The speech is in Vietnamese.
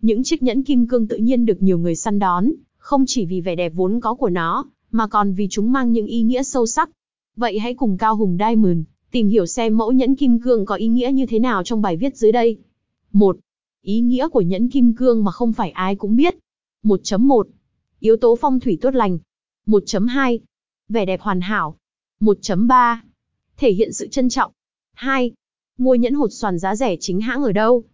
Những chiếc nhẫn kim cương tự nhiên được nhiều người săn đón, không chỉ vì vẻ đẹp vốn có của nó, mà còn vì chúng mang những ý nghĩa sâu sắc. Vậy hãy cùng Cao Hùng Diamond tìm hiểu xem mẫu nhẫn kim cương có ý nghĩa như thế nào trong bài viết dưới đây. 1. Ý nghĩa của nhẫn kim cương mà không phải ai cũng biết. 1.1. Yếu tố phong thủy tốt lành. 1.2. Vẻ đẹp hoàn hảo. 1.3. Thể hiện sự trân trọng. 2. Ngôi nhẫn hột xoàn giá rẻ chính hãng ở đâu?